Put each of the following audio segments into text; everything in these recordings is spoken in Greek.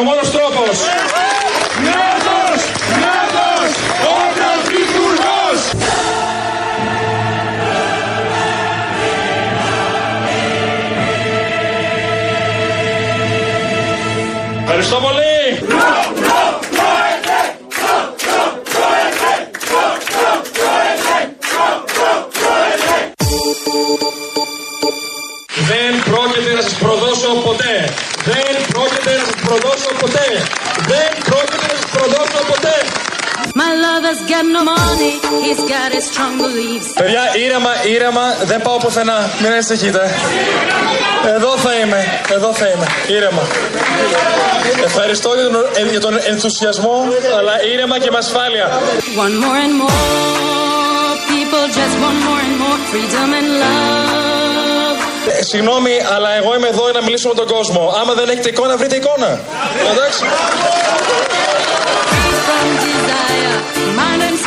lo modo Παιδιά, ήρεμα, ήρεμα, δεν πάω πουθενά. Μην ανησυχείτε. Εδώ θα είμαι, εδώ θα είμαι. Ήρεμα. Ευχαριστώ για τον, ε, για τον ενθουσιασμό, αλλά ήρεμα και με ασφάλεια. One more and more, people just want more and more freedom and love. Ε, συγγνώμη, αλλά εγώ είμαι εδώ για να μιλήσω με τον κόσμο. Άμα δεν έχετε εικόνα, βρείτε εικόνα. Εντάξει. Freed from desire, mind and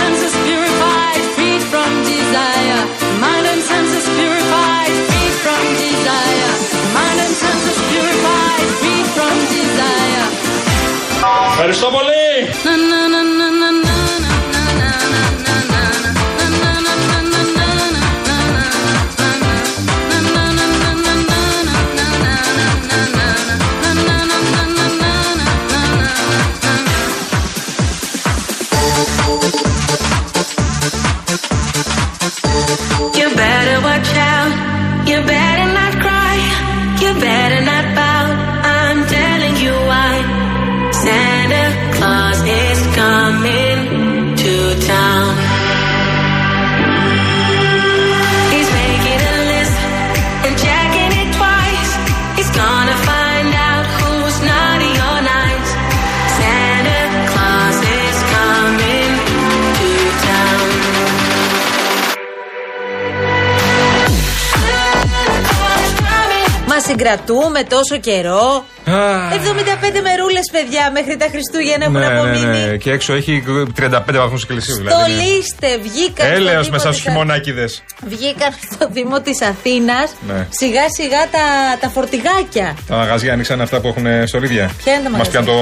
desire, mind and senses purified. Freed from desire, mind and senses purified. Freed from desire. Ευχαριστώ πολύ. Συγκρατούμε τόσο καιρό. 75 μερούλες, παιδιά, μέχρι τα Χριστούγεννα έχουν Ναι, ναι, απομείνει. ναι. Και έξω έχει 35 βαθμούς Κελσίου. Δηλαδή. Στολίστε, βγήκαν. στο Έλεος Δήμο μέσα στου της χειμωνάκιδε. Α- Βγήκαν στο Δήμο της Αθήνας Ναι. σιγά σιγά τα, τα φορτηγάκια. Τα μαγαζιά ανοίξαν αυτά που έχουν στολίδια. Ποια είναι τα Μας μαγαζιά; πιάνουν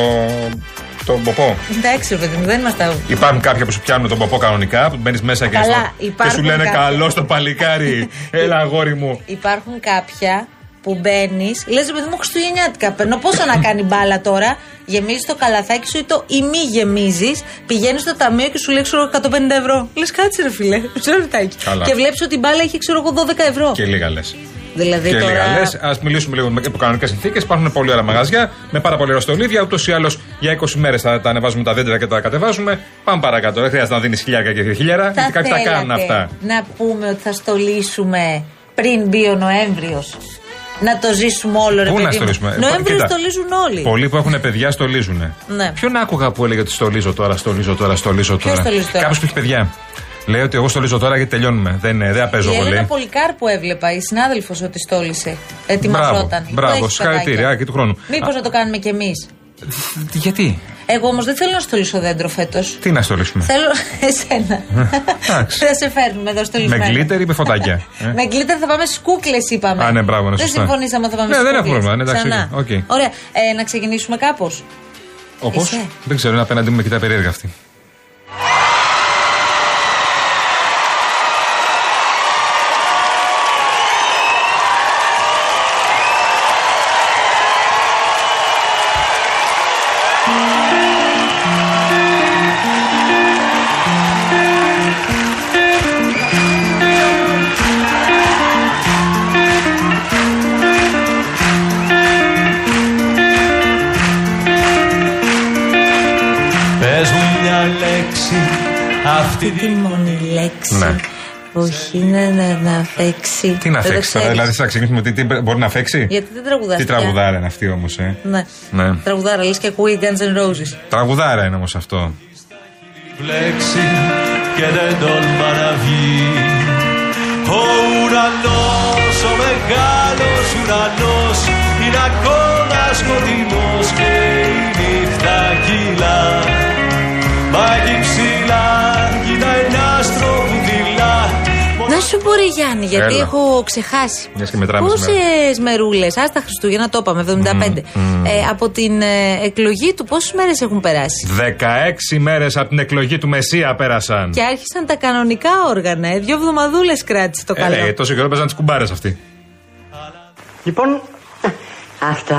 το, τον ποπό. Εντάξει, ρε παιδί μου, δεν είμαστε. Υπάρχουν κάποια που σου πιάνουν τον ποπό κανονικά, που μπαίνεις μέσα και, Καλά, στο- και υπάρχουν σου λένε κάποια. καλό το παλικάρι. Έλα, αγόρι μου. Υπάρχουν κάποια που μπαίνεις, λες ρε παιδί μου Χριστουγεννιάτικα. Παίρνω πόσο να κάνει μπάλα τώρα, γεμίζεις το καλαθάκι σου ή το ή μη γεμίζεις, πηγαίνεις στο ταμείο και σου λέει ξέρω 150 ευρώ. Λες κάτσε ρε φιλέ, μισό λεπτάκι. Καλά. Και βλέπεις ότι η μπάλα έχει ξέρω εγώ 12 ευρώ. Και λίγα λες. Δηλαδή Και τώρα. λίγα λες. Α μιλήσουμε λίγο με κανονικές συνθήκες. Υπάρχουν πολύ ωραία μαγαζιά με πάρα πολύ ωραία στολίδια. Ούτως ή άλλως για 20 μέρες θα τα ανεβάζουμε τα δέντρα και τα κατεβάζουμε. Πάμε παρακάτω. Δεν χρειάζεται να δίνεις χιλιάρικα και δύο χιλιάρα. Θα Γιατί κάποιοι τα θέλατε κάνουν αυτά. να πούμε ότι θα στολίσουμε πριν μπει ο Νοέμβριος; Να το ζήσουμε όλο, ρε Πού παιδί να μου. στολίσουμε; Νοέμβριο Κοίτα, στολίζουν όλοι. Πολλοί που έχουν παιδιά στολίζουν. Ναι. Ποιον άκουγα που έλεγε ότι στολίζω τώρα, στολίζω τώρα, στολίζω Ποιος τώρα; στολίζει τώρα; Κάποιος που έχει παιδιά. Λέει ότι εγώ στολίζω τώρα γιατί τελειώνουμε. Δεν, ε, δεν απέζω Η Έλενα πολύ. Πολυκάρπου έβλεπα, η συνάδελφος ότι στόλισε. Ετοιμαζόταν. Μπράβο, συγχαρητήρια και του χρόνου. Μήπως να το κάνουμε κι εμείς. Γιατί, Εγώ όμως δεν θέλω να στολίσω δέντρο φέτος. τι να στολίσουμε; Θέλω εσένα. εντάξει. Θα σε φέρνουμε εδώ στολισμένο. Με glitter ή με φωτάκια; ε; Με glitter θα πάμε στις κούκλες, είπαμε. Α, ναι, μπράβο, ναι, Δεν σωστά. συμφωνήσαμε θα πάμε Ναι, στις δεν έχουμε κούκλες. πρόβλημα, ναι, εντάξει, Ξανά. οκ. Ωραία. Ε, να ξεκινήσουμε κάπως. Όπως; Είσαι. Δεν ξέρω, είναι απέναντί μου με κοιτάει περίεργα αυτή. Αυτή Τι μόνη λέξη. Ναι. Όχι, ναι, ναι, να φέξει. Τι να Δεν το φέξει τώρα, ξέρεις. δηλαδή θα ξεκινήσουμε τι, τι μπορεί να φέξει; Γιατί δεν τραγουδάς Τι πια. τραγουδάρα είναι αυτή όμως, ε; Ναι. Ναι. Τραγουδάρα, λες και ακούει Guns N' Roses. Τραγουδάρα είναι όμως αυτό. λέξη και δεν τολμά να βγει Ο ουρανός, ο μεγάλος ουρανός είναι ακόμα σκοτεινός πω ρε Γιάννη, γιατί Έλα. έχω ξεχάσει; Μιας και μετράμε Πόσες μερούλες, άστα Χριστούγεννα το είπαμε, 75. Ε, από την ε, εκλογή του, πόσες μέρες έχουν περάσει; 16 μέρες από την εκλογή του Μεσσία πέρασαν. Και άρχισαν τα κανονικά όργανα. Ε. Δύο εβδομαδούλες κράτησε το καλό. Ε, ε, τόσο καιρό παίζαν τις κουμπάρες αυτοί. Λοιπόν, αυτά.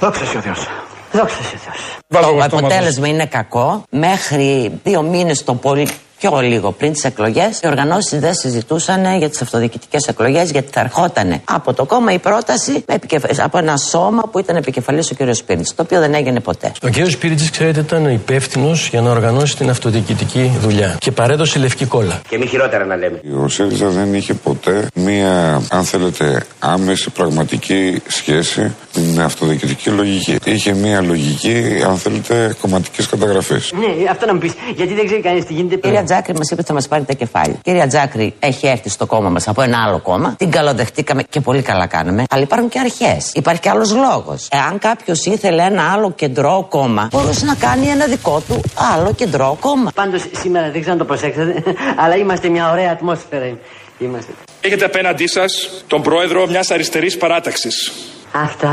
Δόξα σε ο Θεός. Δόξα σε ο Θεός. Το αποτέλεσμα είναι κακό. Μέχρι δύο μήνες το πολύ πιο λίγο πριν τις εκλογές, οι οργανώσεις δεν συζητούσαν για τις αυτοδιοικητικές εκλογές, γιατί θα ερχόταν από το κόμμα η πρόταση επικεφ- από ένα σώμα που ήταν επικεφαλής ο κ. Σπίριτ, το οποίο δεν έγινε ποτέ. Ο κ. Σπίριτζη, ξέρετε, ήταν υπεύθυνος για να οργανώσει την αυτοδιοικητική δουλειά και παρέδωσε λευκή κόλλα. Και μη χειρότερα να λέμε. Ο ΣΥΡΙΖΑ δεν είχε ποτέ μία, αν θέλετε, άμεση πραγματική σχέση με την αυτοδιοικητική λογική. Είχε μία λογική, αν θέλετε, κομματική καταγραφή. Ναι, αυτό να μου πεις. Γιατί δεν ξέρει κανείς τι γίνεται. Κυρία Τζάκρη μας είπε ότι θα μας πάρει τα κεφάλια. Κυρία Τζάκρη έχει έρθει στο κόμμα μας από ένα άλλο κόμμα. Την καλοδεχτήκαμε και πολύ καλά κάναμε. Αλλά υπάρχουν και αρχές. Υπάρχει και άλλος λόγος. Εάν κάποιος ήθελε ένα άλλο κεντρό κόμμα, μπορούσε να κάνει ένα δικό του άλλο κεντρό κόμμα. Πάντως σήμερα δεν ξέρω αν το προσέξατε, αλλά είμαστε μια ωραία ατμόσφαιρα. Είμαστε. Έχετε απέναντί σας τον πρόεδρο μιας αριστερής παράταξης. Αυτά.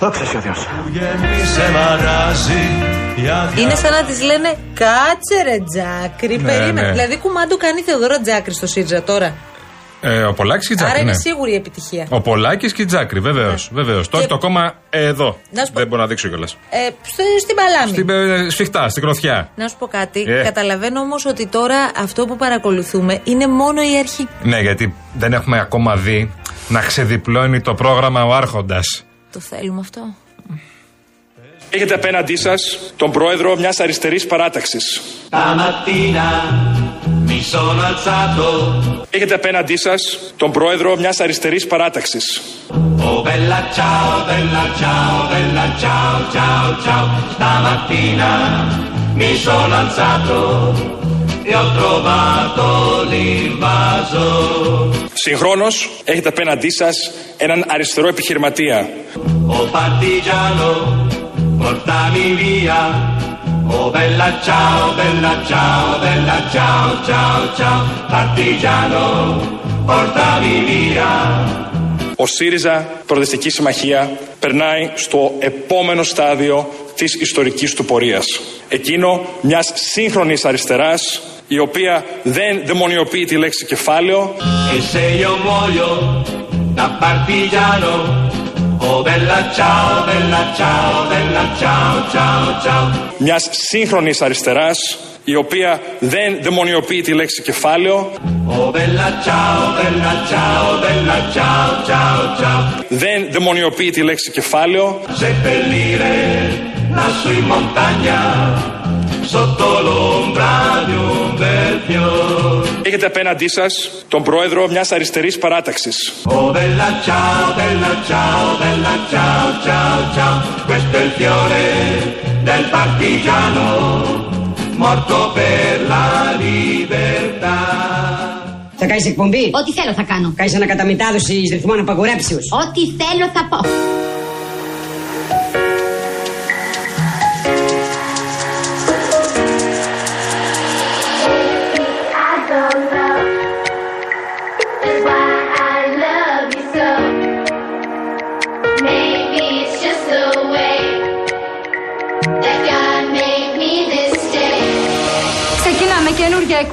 Δόξα σε ο Θεός. Γέμισε μαράζει η άδεια Είναι σαν να τη λένε Κάτσε ρε Τζάκρη, Ναι, περίμενε. ναι. Δηλαδή κουμάντου κάνει Θεοδωρό Τζάκρη στο ΣΥΡΙΖΑ τώρα. Ε, ο Πολάκης και η Άρα Τζάκρη. είναι Ναι. σίγουρη η επιτυχία. Ο Πολάκης και η Τζάκρη, βεβαίω. Βεβαίως. Το έχει το κόμμα εδώ. Να σου πω- Δεν μπορώ να δείξω κιόλας. Ε, στο, στην Παλάμη. Στην, ε, σφιχτά, στην κροθιά. Να σου πω κάτι. Ε. Καταλαβαίνω όμως ότι τώρα αυτό που παρακολουθούμε είναι μόνο η αρχή. Ναι, γιατί δεν έχουμε ακόμα δει να ξεδιπλώνει το πρόγραμμα ο Άρχοντας. Το θέλουμε αυτό. Έχετε απέναντί σας τον πρόεδρο μιας αριστερής παράταξης. Stamattina mi sono alzato Έχετε απέναντί σας τον πρόεδρο μιας αριστερής παράταξης. Oh bella ciao, bella ciao, bella ciao, ciao, ciao Stamattina mi sono alzato e ho trovato l'invaso Συγχρόνως, έχετε απέναντί σας έναν αριστερό επιχειρηματία. Oh partigiano, portami via. Oh bella ciao, bella ciao, bella ciao, ciao, ciao Partigiano, portami via. Ο ΣΥΡΙΖΑ Προοδευτική Συμμαχία περνάει στο επόμενο στάδιο της ιστορικής του πορείας. Εκείνο μιας σύγχρονης αριστεράς η οποία δεν δαιμονιοποιεί τη λέξη κεφάλαιο Μιας σύγχρονης αριστεράς η οποία δεν δαιμονιοποιεί τη λέξη κεφάλαιο. Δεν δαιμονιοποιεί τη λέξη κεφάλαιο. Σε να σου Sotto l'ombra di un bel fiore έχετε απέναντί σας τον πρόεδρο μιας αριστερής παράταξης Oh bella ciao, bella ciao, bella ciao, ciao, ciao Questo è il fiore del partigiano Morto per la libertà Θα κάνεις εκπομπή; Ό,τι θέλω θα κάνω. Κάνεις ανακαταμετάδοση ρυθμών απαγορέψεω. Ό,τι θέλω θα πω.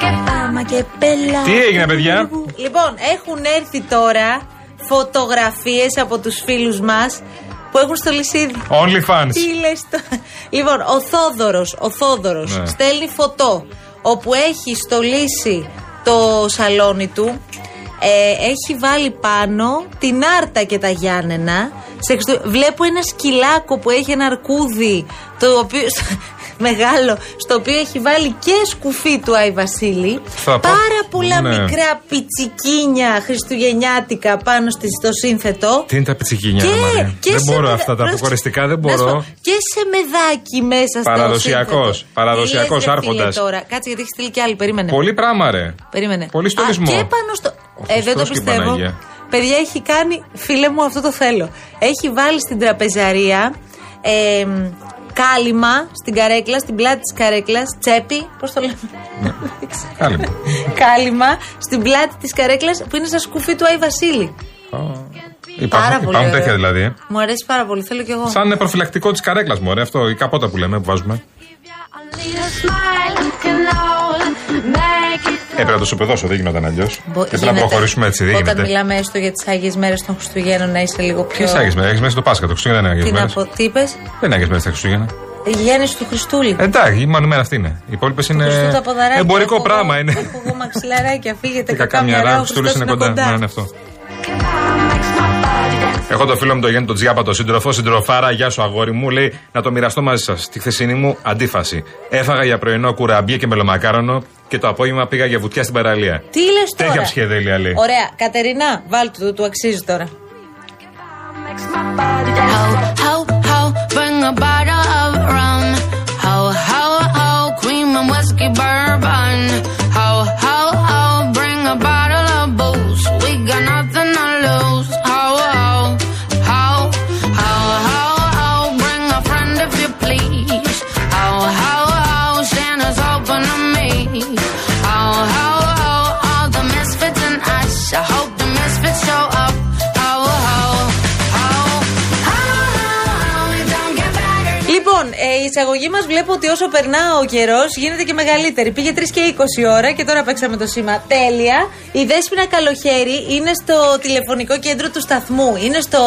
εντελώ. Και πάμα και Πάμα και πέλα. Τι έγινε, παιδιά; Λοιπόν, έχουν έρθει τώρα φωτογραφίες από τους φίλους μας που έχουν στολίσει ήδη. OnlyFans. Τι λες το... Λοιπόν, ο Θόδωρος, ο Θόδωρος Ναι. στέλνει φωτό όπου έχει στολίσει το σαλόνι του ε, έχει βάλει πάνω την Άρτα και τα Γιάννενα. Σε Χριστου- Βλέπω ένα σκυλάκο που έχει ένα αρκούδι το οποίο... μεγάλο, στο οποίο έχει βάλει και σκουφί του Άι Βασίλη. Θα πω- Πάρα πολλά Ναι. μικρά πιτσικίνια χριστουγεννιάτικα πάνω στη, στο σύνθετο. Τι είναι τα πιτσικίνια, Και- ρε Μαρία; και Δεν σε μπορώ μεδα- αυτά τα πρόσεξε. αποκοριστικά, δεν Να σου πω, μπορώ. Και σε μεδάκι μέσα στο Παραδοσιακός, σύνθετο. παραδοσιακός Τι λες, ρε φίλε, άρχοντας. τώρα. Κάτσε γιατί έχεις στείλει και άλλη. Περίμενε. Πολύ πράγμα, ρε. Περίμενε. Πολύ στολισμό. Α, και πάνω στο. Ε, δεν το Χριστός και η πιστεύω. Παναγία. Παιδιά, έχει κάνει. Φίλε μου, αυτό το θέλω. Έχει βάλει στην τραπεζαρία ε, κάλυμα στην καρέκλα, στην πλάτη της καρέκλας, τσέπη. Πώς το λέμε; Κάλυμα. κάλυμα στην πλάτη της καρέκλας που είναι σαν σκουφί του Άι Βασίλη. Υπάρχουν, πολύ υπάρχουν ωραίο. τέτοια δηλαδή. ε. Μου αρέσει πάρα πολύ. Θέλω κι εγώ. Σαν προφυλακτικό της καρέκλας μου, ρε. Αυτό, η καπότα που λέμε, που βάζουμε. Έπρεπε να το σου παιδώσω, δεν γινόταν αλλιώς. Μπο- Και πρέπει να γίνεται. προχωρήσουμε έτσι, δεν Όταν γίνεται. μιλάμε έστω για τις Άγιες Μέρες των Χριστουγέννων να είσαι λίγο πιο. Τι άγιες μέρες, έχει μέσα το Πάσχα, το Χριστούγεννα δεν είναι Τι άγιε να μέρες. πω, τι είπες; Δεν είναι άγιες μέρες τα Χριστούγεννα. Η γέννηση του Χριστούλη. Εντάξει, η μόνο μέρα αυτή είναι. Οι υπόλοιπες Χριστού είναι. τα ποδαράκια, Εμπορικό έχω πράγμα εγώ- είναι. Έχω εγώ μαξιλαράκια, φύγετε Και κακά κακά μυαλά, μυαλά, ο Χριστούλη είναι κοντά. Ναι, είναι αυτό. Έχω το φίλο μου το Γιάννη τον Τζιάπα, το σύντροφο, συντροφάρα, γεια σου αγόρι μου, λέει να το μοιραστώ μαζί σας. Τη χθεσινή μου αντίφαση. Έφαγα για πρωινό κουραμπιέ και μελομακάρονο και το απόγευμα πήγα για βουτιά στην παραλία. Τι λες τώρα; Τέτοια ψυχεδέλεια λέει. Ωραία, Κατερίνα, βάλτε το, του αξίζει τώρα. Ho, ε, η εισαγωγή μας βλέπω ότι όσο περνά ο καιρός γίνεται και μεγαλύτερη. Πήγε 3 και 20 ώρα και τώρα παίξαμε το σήμα. Τέλεια. Η Δέσποινα Καλοχέρη είναι στο τηλεφωνικό κέντρο του σταθμού. Είναι στο.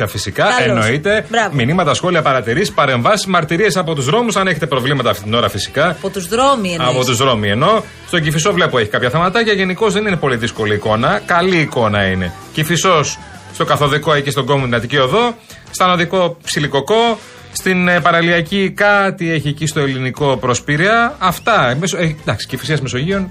2-11-208-200 φυσικά, Καλώς. εννοείται. Μπράβο. Μηνύματα, σχόλια, παρατηρήσεις, παρεμβάσεις, μαρτυρίες από τους δρόμους. Αν έχετε προβλήματα αυτή την ώρα φυσικά. Από τους δρόμοι εννοείς. Από τους δρόμοι εννοώ. Στον Κυφισό βλέπω έχει κάποια θεματάκια. Γενικώς δεν είναι πολύ δύσκολη εικόνα. Καλή εικόνα είναι. Κυφισός στο καθοδικό εκεί στον κόμμα την Αττική Οδό. Στα οδικό ψιλικοκό. Στην ε, παραλιακή κάτι έχει εκεί στο ελληνικό προσπήρια. Αυτά. Ε, μεσο- ε, εντάξει, Κυφυσία Μεσογείων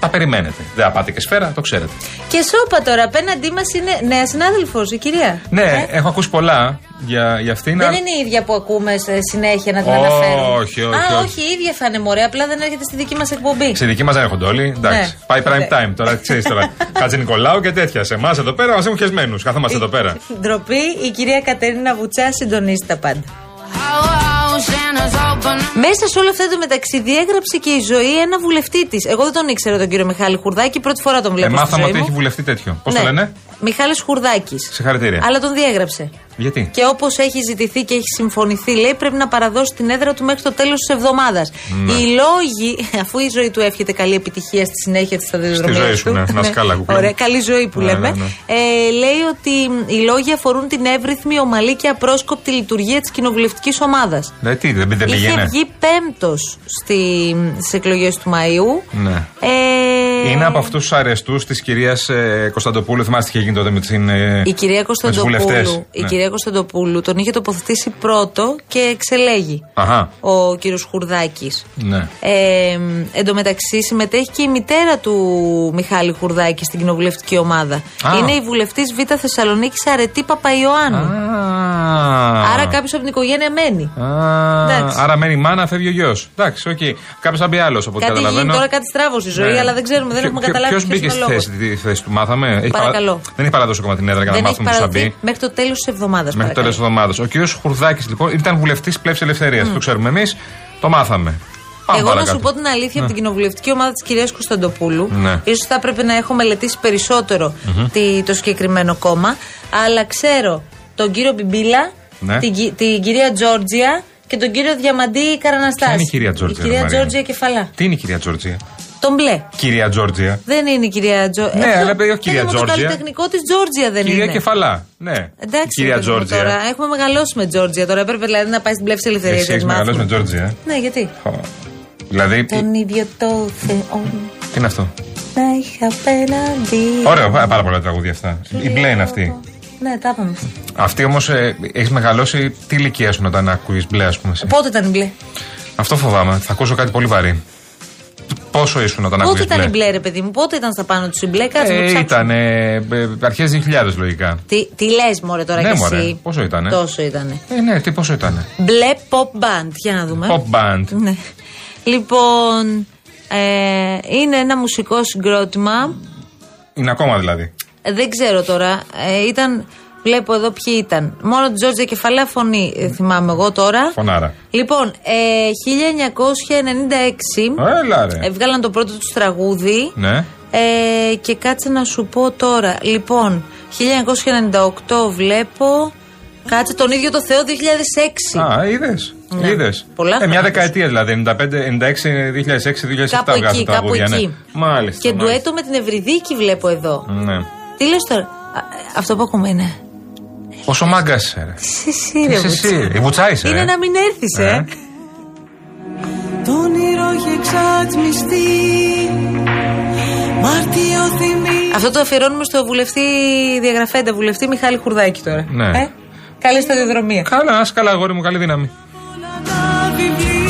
τα περιμένετε. Δεν θα πάτε και σφαίρα, το ξέρετε. Και σώπα τώρα, απέναντί μας είναι νέα συνάδελφος, η κυρία. Ναι, έχω ακούσει πολλά για, για αυτήν. Δεν είναι η ίδια που ακούμε σε συνέχεια να την Όχι, αναφέρουμε. όχι, Α, όχι. όχι, η ίδια θα είναι μωρέ, απλά δεν έρχεται στη δική μας εκπομπή. Στη δική μας δεν έρχονται όλοι. Εντάξει. Ναι. Πάει prime Ναι. time τώρα, ξέρεις τώρα. Χατζη Νικολάου και τέτοια. Σε εμάς εδώ πέρα μας έχουν χεσμένους. Καθόμαστε εδώ πέρα. Ντροπή, η κυρία Κατερίνα Βουτσά συντονίζει τα πάντα. Μέσα σε όλα αυτά το μεταξύ διέγραψε και η ζωή ένα βουλευτή της. Εγώ δεν τον ήξερα τον κύριο Μιχάλη Χουρδάκη, πρώτη φορά τον Ε, βλέπω. στη μάθαμε ζωή ότι μου. έχει βουλευτεί τέτοιο. Πώς Ναι. το λένε, Μιχάλης Χουρδάκης. Συγχαρητήρια. Αλλά τον διέγραψε. Γιατί; Και όπως έχει ζητηθεί και έχει συμφωνηθεί, λέει, πρέπει να παραδώσει την έδρα του μέχρι το τέλος της εβδομάδας. Ναι. Οι λόγοι, αφού η ζωή του εύχεται καλή επιτυχία στη συνέχεια της σταδιοδρομία. ζωή σου, ναι. Να είσαι καλά, κουκλέ. Ωραία, καλή ζωή που Ναι, λέμε. ναι, ναι. Ε, λέει ότι οι λόγοι αφορούν την εύρυθμη, ομαλή και απρόσκοπτη λειτουργία της κοινοβουλευτικής ομάδας. Ναι, τι, δεν, δεν Είχε πήγαινε; βγει πέμπτος στις εκλογές του Μαΐου. Ναι. Ε, Είναι από αυτούς τους αρεστούς της κυρίας ε, Κωνσταντοπούλου. Θυμάστε τι είχε γίνει τότε με την. ε, Η κυρία με τους Κωνσταντοπούλου, βουλευτές. η Ναι. κυρία Κωνσταντοπούλου τον είχε τοποθετήσει πρώτο και εξελέγει Αχά. ο κύριος Χουρδάκης. Ναι. Ε, εν τω μεταξύ συμμετέχει και η μητέρα του Μιχάλη Χουρδάκη στην κοινοβουλευτική ομάδα. Α. Είναι η βουλευτής Β' Θεσσαλονίκης Αρετή Παπαϊωάννου. Άρα κάποιος από την οικογένεια μένει. Α, Εντάξει. άρα μένει η μάνα, φεύγει ο γιος. Εντάξει, οκ. Κάποιος θα μπει άλλος από ό,τι Κάτι γίνει καταλαβαίνω. τώρα, κάτι στράβωσε η ζωή, Ναι. αλλά δεν ξέρουμε, δεν Ποιο- έχουμε ποιο- καταλάβει ποιος ποιος μπήκε είναι ο στη λόγος. θέση, της θέση του, μάθαμε; Έχει Παρακαλώ. Δεν έχει παραδώσει ακόμα την έδρα για να Δεν έχει μάθουμε που θα παραδοθεί μπει. μέχρι το τέλος της εβδομάδας. Μέχρι το τέλος της εβδομάδας. Ο κ. Χουρδάκης λοιπόν ήταν βουλευτής πλεύση ελευθερίας. Το ξέρουμε εμείς. Το μάθαμε. Πάμε Εγώ να παρακάτω. σου πω την αλήθεια από την κοινοβουλευτική ομάδα της κυρίας Κωνσταντοπούλου. Ναι. ίσως θα έπρεπε να έχω μελετήσει περισσότερο τη- το συγκεκριμένο κόμμα. Αλλά ξέρω τον κύριο Μπιμπίλα, Ναι. την, κυ- την κυρία Τζόρτζια και τον κύριο Διαμαντή Καραναστάση. Ποια είναι η κυρία Τζόρτζια, Η κυρία ρε Μαρία; Τζόρτζια Κεφαλά. Τι είναι η κυρία Τζόρτζια; Τον μπλε. Κυρία Τζόρτζια. Δεν είναι η κυρία Τζόρτζια. Ναι, αλλά όχι κυρία Το Τζόρτζια. καλλιτεχνικό της Τζόρτζια δεν Κυρία είναι. Κεφαλά. Ναι. Εντάξει, κυρία παιδί μου, Τζόρτζια. Τώρα. Έχουμε μεγαλώσει με Τζόρτζια τώρα. Έπρεπε δηλαδή να πάει στην πλεύση ελευθερία. Εσύ έχεις μεγαλώσει με Τζόρτζια. ε; Ναι, γιατί; Χω. Δηλαδή. τι- Τον ίδιο το Θεό Τι είναι αυτό; να είχα απέναντι. Ωραίο, πάρα πάρα πολλά τραγούδια αυτά. Η μπλε είναι αυτή. Ναι, τα είπαμε. Αυτή όμως ε, έχεις μεγαλώσει. Τι ηλικία σου όταν ακούεις μπλε, ας πούμε. εσύ; Πότε ήταν η μπλε; Αυτό φοβάμαι. Θα ακούσω κάτι πολύ βαρύ. Πόσο ήσουν όταν Πότε ακούει ήταν μπλε; η μπλε, ρε παιδί μου, πότε ήταν στα πάνω του η μπλε, κάτσε να Ε, ψάξουμε. ήταν αρχές 2000 λογικά. Τι, τι λες, Μωρέ, τώρα Ναι, κι μωρέ. εσύ. Πόσο ήτανε; Τόσο ήτανε. Ε, ναι, τι πόσο ήταν. Μπλε pop band, για να δούμε. Pop band. Ναι. Λοιπόν, ε, είναι ένα μουσικό συγκρότημα. Είναι ακόμα δηλαδή. Ε, δεν ξέρω τώρα. Ε, ήταν. Βλέπω εδώ ποιοι ήταν. Μόνο τη Τζόρτζια Κεφαλαία φωνή ε, θυμάμαι εγώ τώρα. Φωνάρα. Λοιπόν, ε, 1996 Έλα ρε. έβγαλαν το πρώτο τους τραγούδι. Ναι. Ε, και κάτσε να σου πω τώρα. Λοιπόν, 1998 βλέπω. Κάτσε τον ίδιο το Θεό 2006. Α, είδες. Ναι. Είδες. Πολλά ε, μια χρόνια. δεκαετία δηλαδή. 95, 96, 2006, 2007 Κάπου εκεί, βγάζουν τα κάπου τραγούδια, εκεί. Ναι. Μάλιστα. Και μάλιστα. ντουέτο με την Ευρυδίκη βλέπω εδώ. Ναι. Τι λες τώρα; Α, αυτό που ακούμε είναι. Πόσο μάγκας είσαι, ρε. Εσύ, εσύ, ρε, Είσαι Βουτσά. εσύ. Η βουτσά είσαι, Είναι ε. να μην έρθεις, ε. Ε. Το όνειρο έχει εξατμιστεί Μάρτιο θυμί Αυτό το αφιερώνουμε στο βουλευτή διαγραφέντα, βουλευτή Μιχάλη Χουρδάκη τώρα. Ναι. Ε; Καλή σταδιοδρομία. Καλά, ας καλά, αγόρι μου, καλή δύναμη. τα βιβλία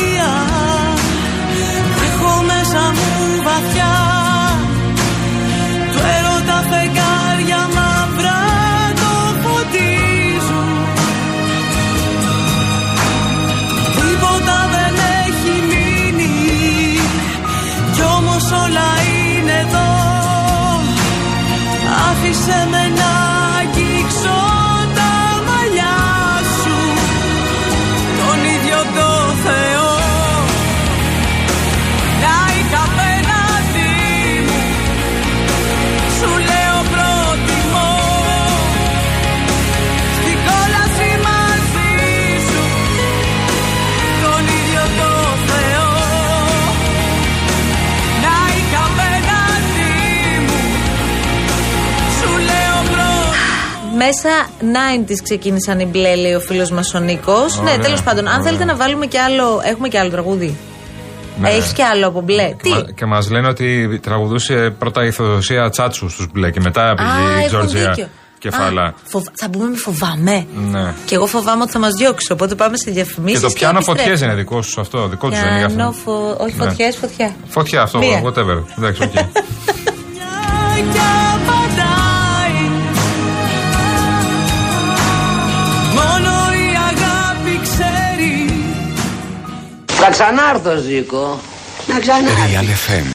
Μέσα 90s ξεκίνησαν οι μπλε, λέει ο φίλος μας ο Νίκος. Ναι, Ωραία, τέλος πάντων, αν ωραία. θέλετε να βάλουμε και άλλο. Έχουμε και άλλο τραγούδι. Ναι. Έχεις και άλλο από μπλε; Τι; Μα- Και μας λένε ότι τραγουδούσε πρώτα η Θεοδοσία Τσάτσου στους μπλε και μετά πήγε η έχουν Τζόρτζια δίκιο. Κεφάλα. Α, φοβ- Θα μπούμε με φοβάμαι. Ναι. Και εγώ φοβάμαι ότι θα μας διώξει. Οπότε πάμε σε διαφημίσεις. Και το πιάνω φωτιές είναι δικό σου αυτό, δικό τους δεν είναι γι' Πιάνω αυτό. φω... Όχι Ναι. φωτιές, φωτιά. Φωτιά αυτό, Μία. whatever. Εντάξει, οκ. κι Θα ξανάρθω, Ζήκο. Να ξανάρθω. Real FM